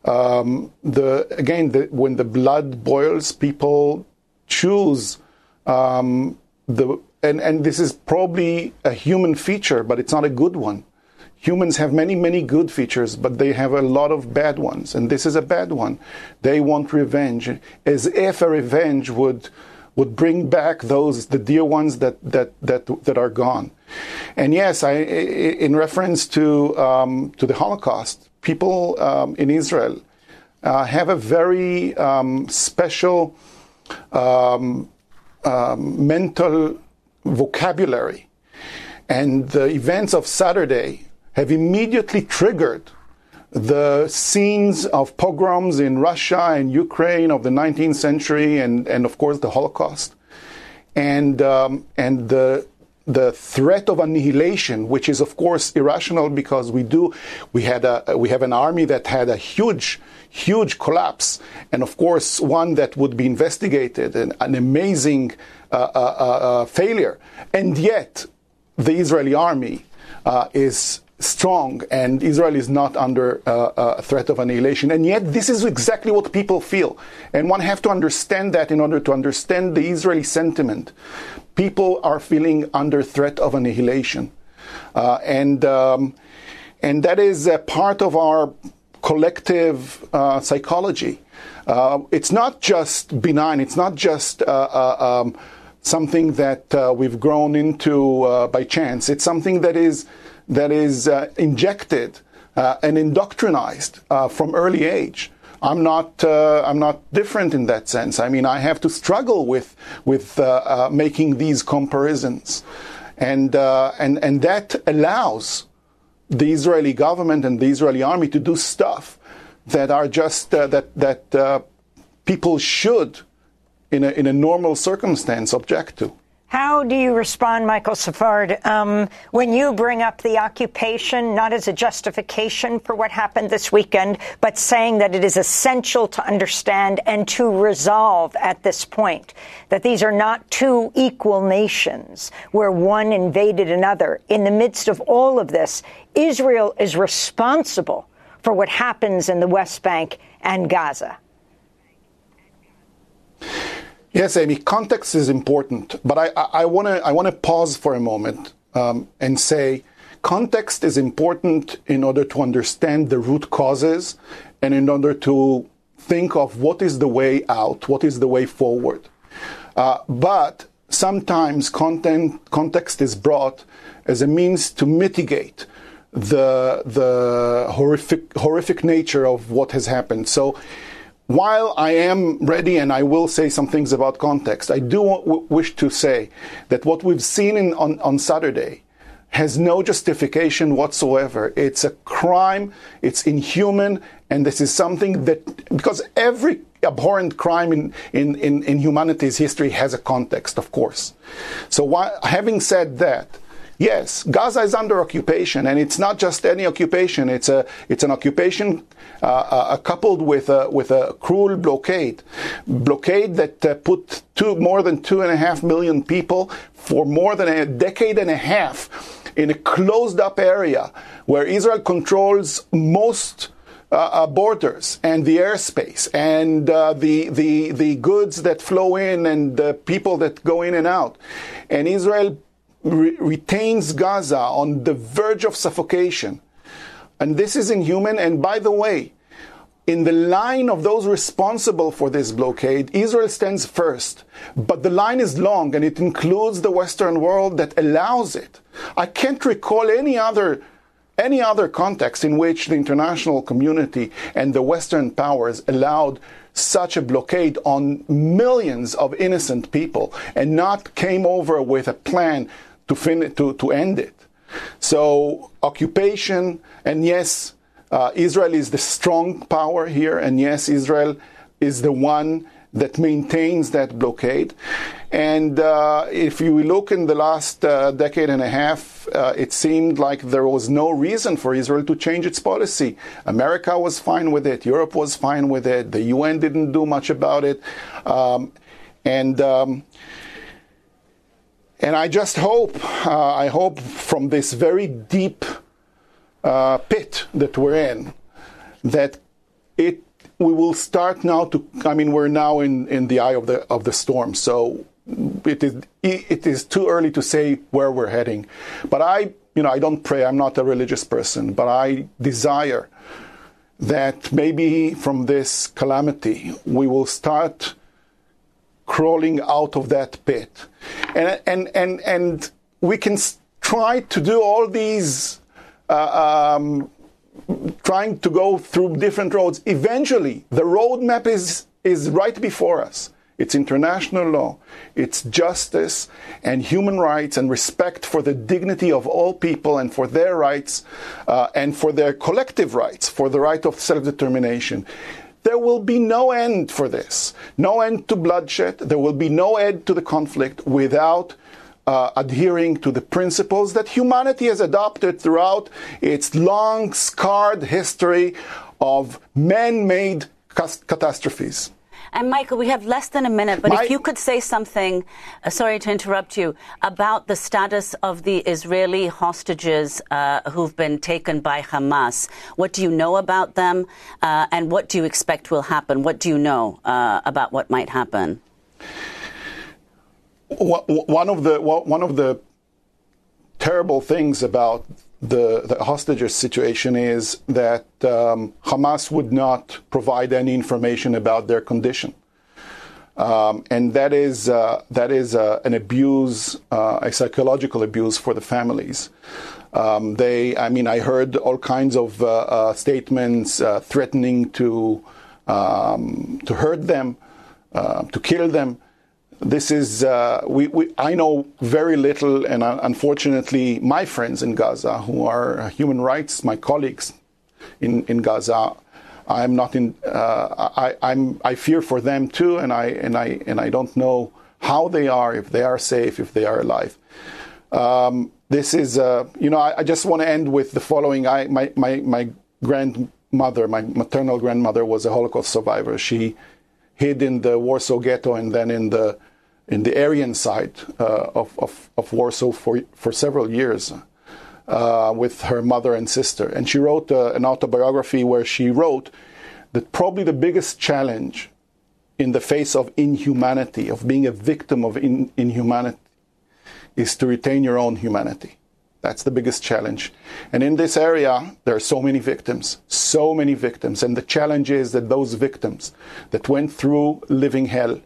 Um, the again, the, when the blood boils, people choose um, the and and this is probably a human feature, but it's not a good one. Humans have many, many good features, but they have a lot of bad ones, and this is a bad one. They want revenge, as if a revenge would would bring back those the dear ones that that that that are gone. And yes, I, in reference to um, to the Holocaust, people um, in Israel uh, have a very um, special um, um, mental vocabulary, and the events of Saturday have immediately triggered the scenes of pogroms in Russia and Ukraine of the 19th century, and, and of course the Holocaust, and um, and the the threat of annihilation, which is of course irrational because we do we had a we have an army that had a huge huge collapse, and of course one that would be investigated, and an amazing uh, uh, uh, uh failure, and yet the Israeli army uh, is strong and Israel is not under uh, a threat of annihilation. And yet, this is exactly what people feel. And one have to understand that in order to understand the Israeli sentiment. People are feeling under threat of annihilation. Uh, and, um, and that is a part of our collective uh, psychology. Uh, it's not just benign, it's not just uh, uh, um, something that we've grown into by chance. It's something that is that is uh, injected uh, and indoctrinized uh, from early age. I'm not. Uh, I'm not different in that sense. I mean, I have to struggle with with uh, uh, making these comparisons, and and and that allows the Israeli government and the Israeli army to do stuff that are just that that people should, in a in a normal circumstance, object to. How do you respond, Michael Sfard, um, when you bring up the occupation, not as a justification for what happened this weekend, but saying that it is essential to understand and to resolve at this point that these are not two equal nations where one invaded another? In the midst of all of this, Israel is responsible for what happens in the West Bank and Gaza. Yes, Amy, context is important, but I, want to I want to pause for a moment um, and say context is important in order to understand the root causes and in order to think of what is the way out, what is the way forward. Uh, but sometimes content, context is brought as a means to mitigate the the horrific horrific nature of what has happened. So while I am ready and I will say some things about context, I do wish to say that what we've seen in, on, on Saturday has no justification whatsoever. It's a crime, it's inhuman, and this is something that, because every abhorrent crime in, in, in, in humanity's history has a context, of course. So, why, having said that, Yes, Gaza is under occupation, and it's not just any occupation. It's a it's an occupation uh, uh, coupled with a with a cruel blockade, blockade that uh, put two more than two and a half million people for more than a decade and a half in a closed up area where Israel controls most. Uh, uh, borders and the airspace and uh, the, the the goods that flow in and the people that go in and out, and Israel re- retains Gaza on the verge of suffocation. And this is inhuman. And by the way, in the line of those responsible for this blockade, Israel stands first. But the line is long and it includes the Western world that allows it. I can't recall any other any other context in which the international community and the Western powers allowed such a blockade on millions of innocent people and not came over with a plan to, fin- to, to end it. So, occupation, and yes, uh, Israel is the strong power here, and yes, Israel is the one that maintains that blockade. And uh, if you look in the last uh, decade and a half, uh, it seemed like there was no reason for Israel to change its policy. America was fine with it, Europe was fine with it, the UN didn't do much about it. Um, and um, and I just hope, uh, I hope from this very deep uh, pit that we're in, that it we will start now to. I mean, we're now in, in the eye of the of the storm, so it is it is too early to say where we're heading. But I, you know, I don't pray. I'm not a religious person, but I desire that maybe from this calamity we will start crawling out of that pit. And, and, and, and we can try to do all these, uh, um, trying to go through different roads. Eventually, the roadmap is, is right before us. It's international law, it's justice and human rights and respect for the dignity of all people and for their rights uh, and for their collective rights, for the right of self determination. There will be no end for this, no end to bloodshed. There will be no end to the conflict without uh, adhering to the principles that humanity has adopted throughout its long, scarred history of man made catastrophes. And Michael, we have less than a minute, but My, if you could say something, uh, sorry to interrupt you, about the status of the Israeli hostages uh, who've been taken by Hamas. What do you know about them, uh, and what do you expect will happen? What do you know uh, about what might happen? One of the one of the terrible things about the, the situation is that um, Hamas would not provide any information about their condition. Um, and that is uh, that is uh, an abuse, uh, a psychological abuse for the families. Um, they, I mean, I heard all kinds of uh, uh, statements uh, threatening to um, to hurt them, to kill them this is uh, we, we, I know very little, and unfortunately, my friends in Gaza, who are human rights, my colleagues in, in Gaza, I'm not in. Uh, I, I'm I fear for them too, and I and I and I don't know how they are, if they are safe, if they are alive. Um, this is, uh, you know, I, I just want to end with the following. I my my my grandmother, my maternal grandmother, was a Holocaust survivor. She hid in the Warsaw Ghetto and then in the in the Aryan side uh, of, of, of, Warsaw for, for several years uh, with her mother and sister. And she wrote uh, an autobiography where she wrote that probably the biggest challenge in the face of inhumanity, of being a victim of in, inhumanity, is to retain your own humanity. That's the biggest challenge. And in this area, there are so many victims, so many victims. And the challenge is that those victims that went through living hell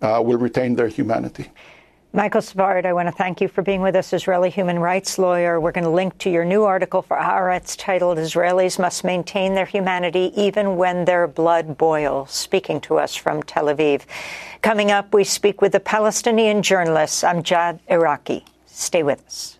uh, will retain their humanity. Michael Sfard, I want to thank you for being with us, Israeli human rights lawyer. We're going to link to your new article for Haaretz titled Israelis Must Maintain Their Humanity Even When Their Blood Boils, speaking to us from Tel Aviv. Coming up, we speak with the Palestinian journalist Amjad Iraqi. Stay with us.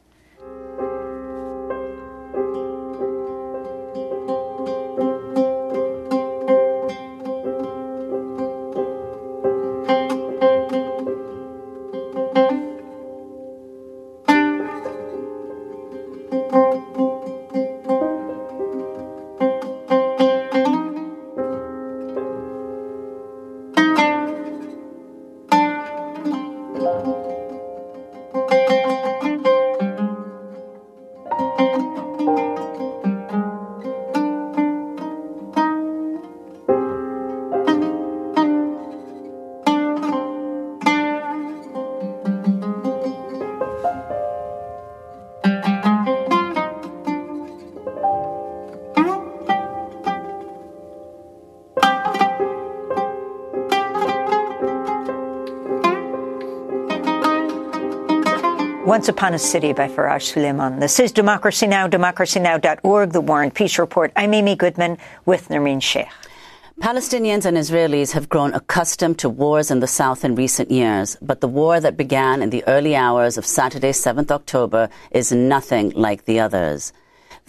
Once Upon a City by Faraj Suleiman. This is Democracy Now!, democracynow.org, The War and Peace Report. I'm Amy Goodman with Nermeen Sheikh. Palestinians and Israelis have grown accustomed to wars in the South in recent years, but the war that began in the early hours of Saturday, 7th October, is nothing like the others.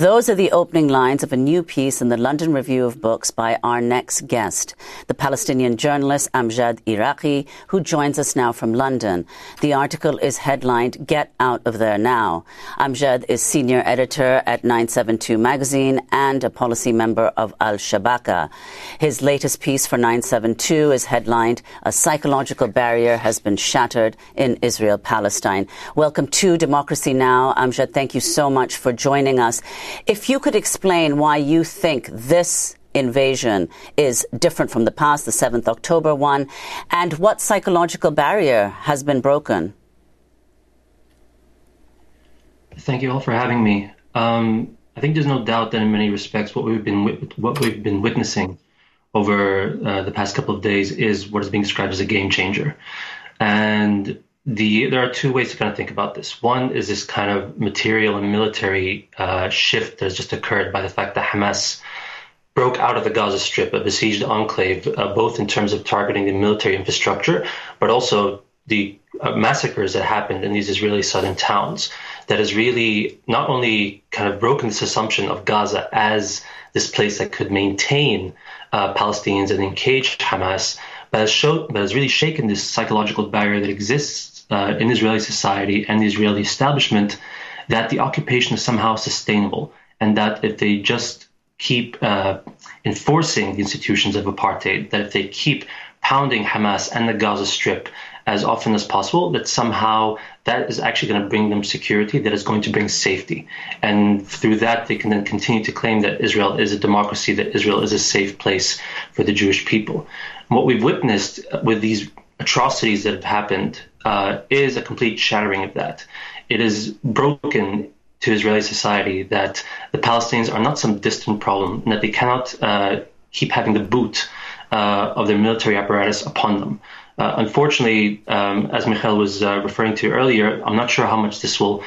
Those are the opening lines of a new piece in the London Review of Books by our next guest, the Palestinian journalist Amjad Iraqi, who joins us now from London. The article is headlined Get Out of There Now. Amjad is senior editor at 972 magazine and a policy member of Al Shabaka. His latest piece for 972 is headlined A Psychological Barrier Has Been Shattered in Israel Palestine. Welcome to Democracy Now! Amjad, thank you so much for joining us. If you could explain why you think this invasion is different from the past, the 7th October one, and what psychological barrier has been broken. Thank you all for having me. Um, I think there's no doubt that in many respects, what we've been what we've been witnessing over uh, the past couple of days is what is being described as a game changer, and the there are two ways to kind of think about this. One is this kind of material and military uh, shift that has just occurred by the fact that Hamas broke out of the Gaza Strip, a besieged enclave, uh, both in terms of targeting the military infrastructure, but also the uh, massacres that happened in these Israeli southern towns. That has really not only kind of broken this assumption of Gaza as this place that could maintain uh, Palestinians and engage Hamas, but has, showed, but has really shaken this psychological barrier that exists uh, in Israeli society and the Israeli establishment that the occupation is somehow sustainable and that if they just keep uh, enforcing the institutions of apartheid, that if they keep pounding Hamas and the Gaza Strip as often as possible, that somehow that is actually going to bring them security, that is going to bring safety. And through that, they can then continue to claim that Israel is a democracy, that Israel is a safe place for the Jewish people. And what we've witnessed with these atrocities that have happened uh, is a complete shattering of that. It is broken to Israeli society that the Palestinians are not some distant problem, and that they cannot uh, keep having the boot uh, of their military apparatus upon them. Uh, unfortunately, um, as Michael was uh, referring to earlier, I'm not sure how much this will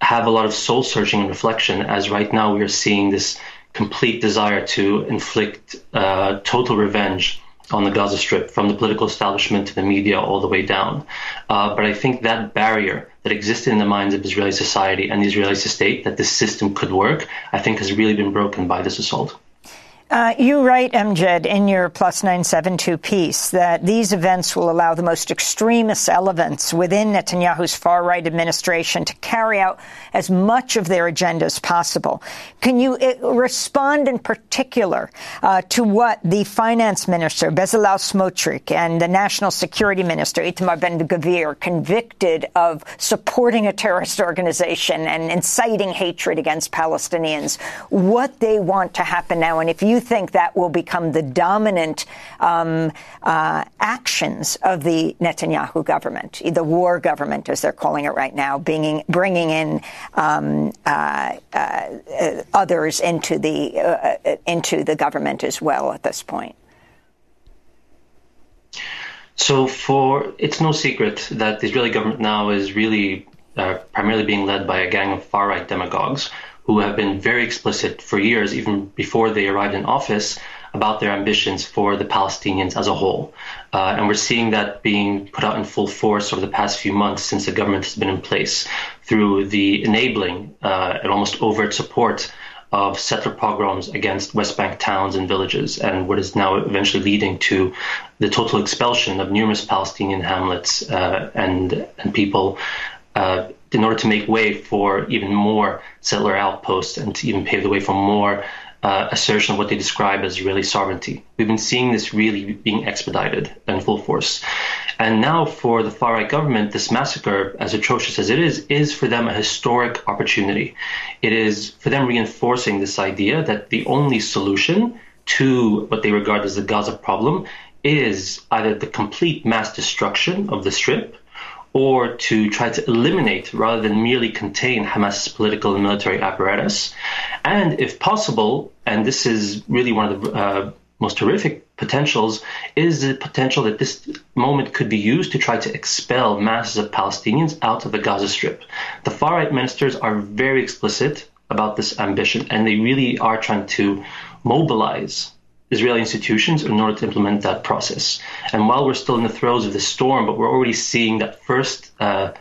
have a lot of soul searching and reflection, as right now we are seeing this complete desire to inflict uh, total revenge on the Gaza Strip, from the political establishment to the media, all the way down. Uh, but I think that barrier that existed in the minds of Israeli society and the Israeli state that this system could work, I think has really been broken by this assault. Uh, you write, Amjad, in your Plus 972 piece that these events will allow the most extremist elements within Netanyahu's far right administration to carry out as much of their agenda as possible. Can you uh, respond in particular uh, to what the finance minister, Bezalel Smotrich, and the national security minister, Itamar Ben Gvir, convicted of supporting a terrorist organization and inciting hatred against Palestinians, what they want to happen now, and if you think that will become the dominant um, uh, actions of the Netanyahu government, the war government, as they're calling it right now, bringing, bringing in um, uh, uh, others into the uh, into the government as well at this point? So, for it's no secret that the Israeli government now is really uh, primarily being led by a gang of far right demagogues who have been very explicit for years, even before they arrived in office, about their ambitions for the Palestinians as a whole. Uh, and we're seeing that being put out in full force over the past few months since the government has been in place through the enabling uh, and almost overt support of settler pogroms against West Bank towns and villages, and what is now eventually leading to the total expulsion of numerous Palestinian hamlets uh, and and people uh, in order to make way for even more settler outposts and to even pave the way for more uh, assertion of what they describe as Israeli sovereignty. We've been seeing this really being expedited in full force. And now, for the far right government, this massacre, as atrocious as it is, is for them a historic opportunity. It is for them reinforcing this idea that the only solution to what they regard as the Gaza problem is either the complete mass destruction of the strip or to try to eliminate rather than merely contain Hamas's political and military apparatus. And if possible, and this is really one of the uh, most horrific potentials, is the potential that this moment could be used to try to expel masses of Palestinians out of the Gaza Strip. The far right ministers are very explicit about this ambition, and they really are trying to mobilize Israeli institutions in order to implement that process. And while we're still in the throes of the storm, but we're already seeing that first uh,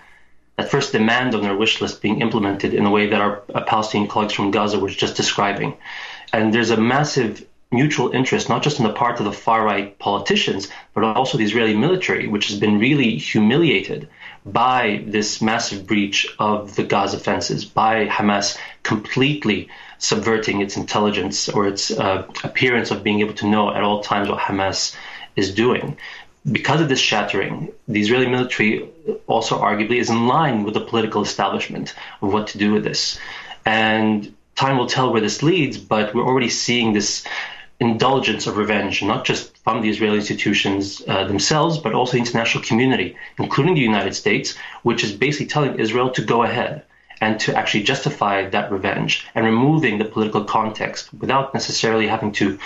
that first demand on their wish list being implemented in a way that our Palestinian colleagues from Gaza were just describing. And there's a massive mutual interest, not just on the part of the far right politicians, but also the Israeli military, which has been really humiliated by this massive breach of the Gaza fences, by Hamas completely subverting its intelligence or its uh, appearance of being able to know at all times what Hamas is doing. Because of this shattering, the Israeli military also arguably is in line with the political establishment of what to do with this. And time will tell where this leads, but we're already seeing this indulgence of revenge, not just from the Israeli institutions uh, themselves, but also the international community, including the United States, which is basically telling Israel to go ahead and to actually justify that revenge and removing the political context without necessarily having to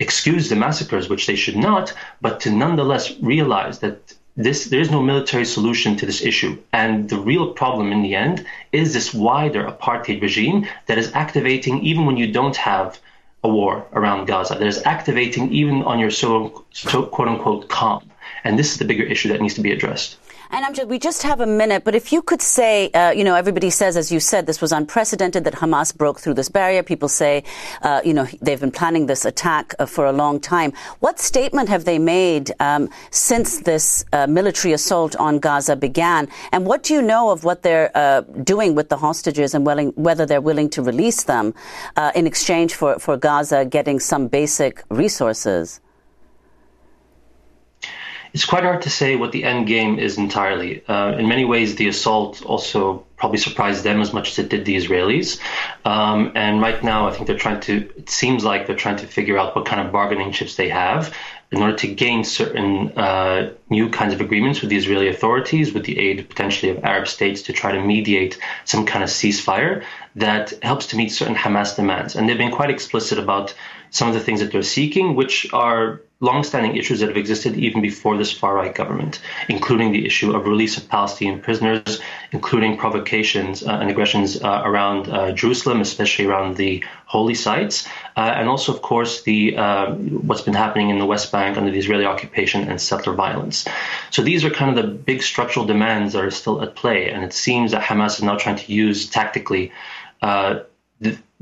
excuse the massacres, which they should not, but to nonetheless realize that this there is no military solution to this issue. And the real problem in the end is this wider apartheid regime that is activating even when you don't have a war around Gaza that is activating even on your so, so quote unquote calm and this is the bigger issue that needs to be addressed and Amjad, we just have a minute, but if you could say, uh, you know, everybody says, as you said, this was unprecedented that Hamas broke through this barrier. People say, uh, you know, they've been planning this attack uh, for a long time. What statement have they made um, since this uh, military assault on Gaza began? And what do you know of what they're uh, doing with the hostages and willing, whether they're willing to release them uh, in exchange for, for Gaza getting some basic resources? It's quite hard to say what the end game is entirely. Uh, in many ways, the assault also probably surprised them as much as it did the Israelis. Um, and right now, I think they're trying to, it seems like they're trying to figure out what kind of bargaining chips they have in order to gain certain uh, new kinds of agreements with the Israeli authorities, with the aid potentially of Arab states to try to mediate some kind of ceasefire that helps to meet certain Hamas demands. And they've been quite explicit about some of the things that they're seeking, which are long-standing issues that have existed even before this far-right government, including the issue of release of Palestinian prisoners, including provocations uh, and aggressions uh, around uh, Jerusalem, especially around the holy sites, uh, and also, of course, the uh, what's been happening in the West Bank under the Israeli occupation and settler violence. So these are kind of the big structural demands that are still at play, and it seems that Hamas is now trying to use tactically. Uh,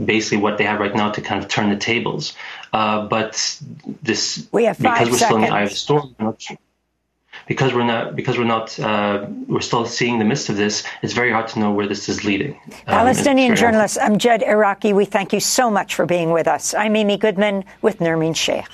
basically what they have right now to kind of turn the tables. Uh, but this we have because we're seconds. still in the eye of the storm, because we're not because we're not uh, we're still seeing the midst of this. It's very hard to know where this is leading. Um, Palestinian journalist Amjad Iraqi, we thank you so much for being with us. I'm Amy Goodman with Nermeen Sheikh.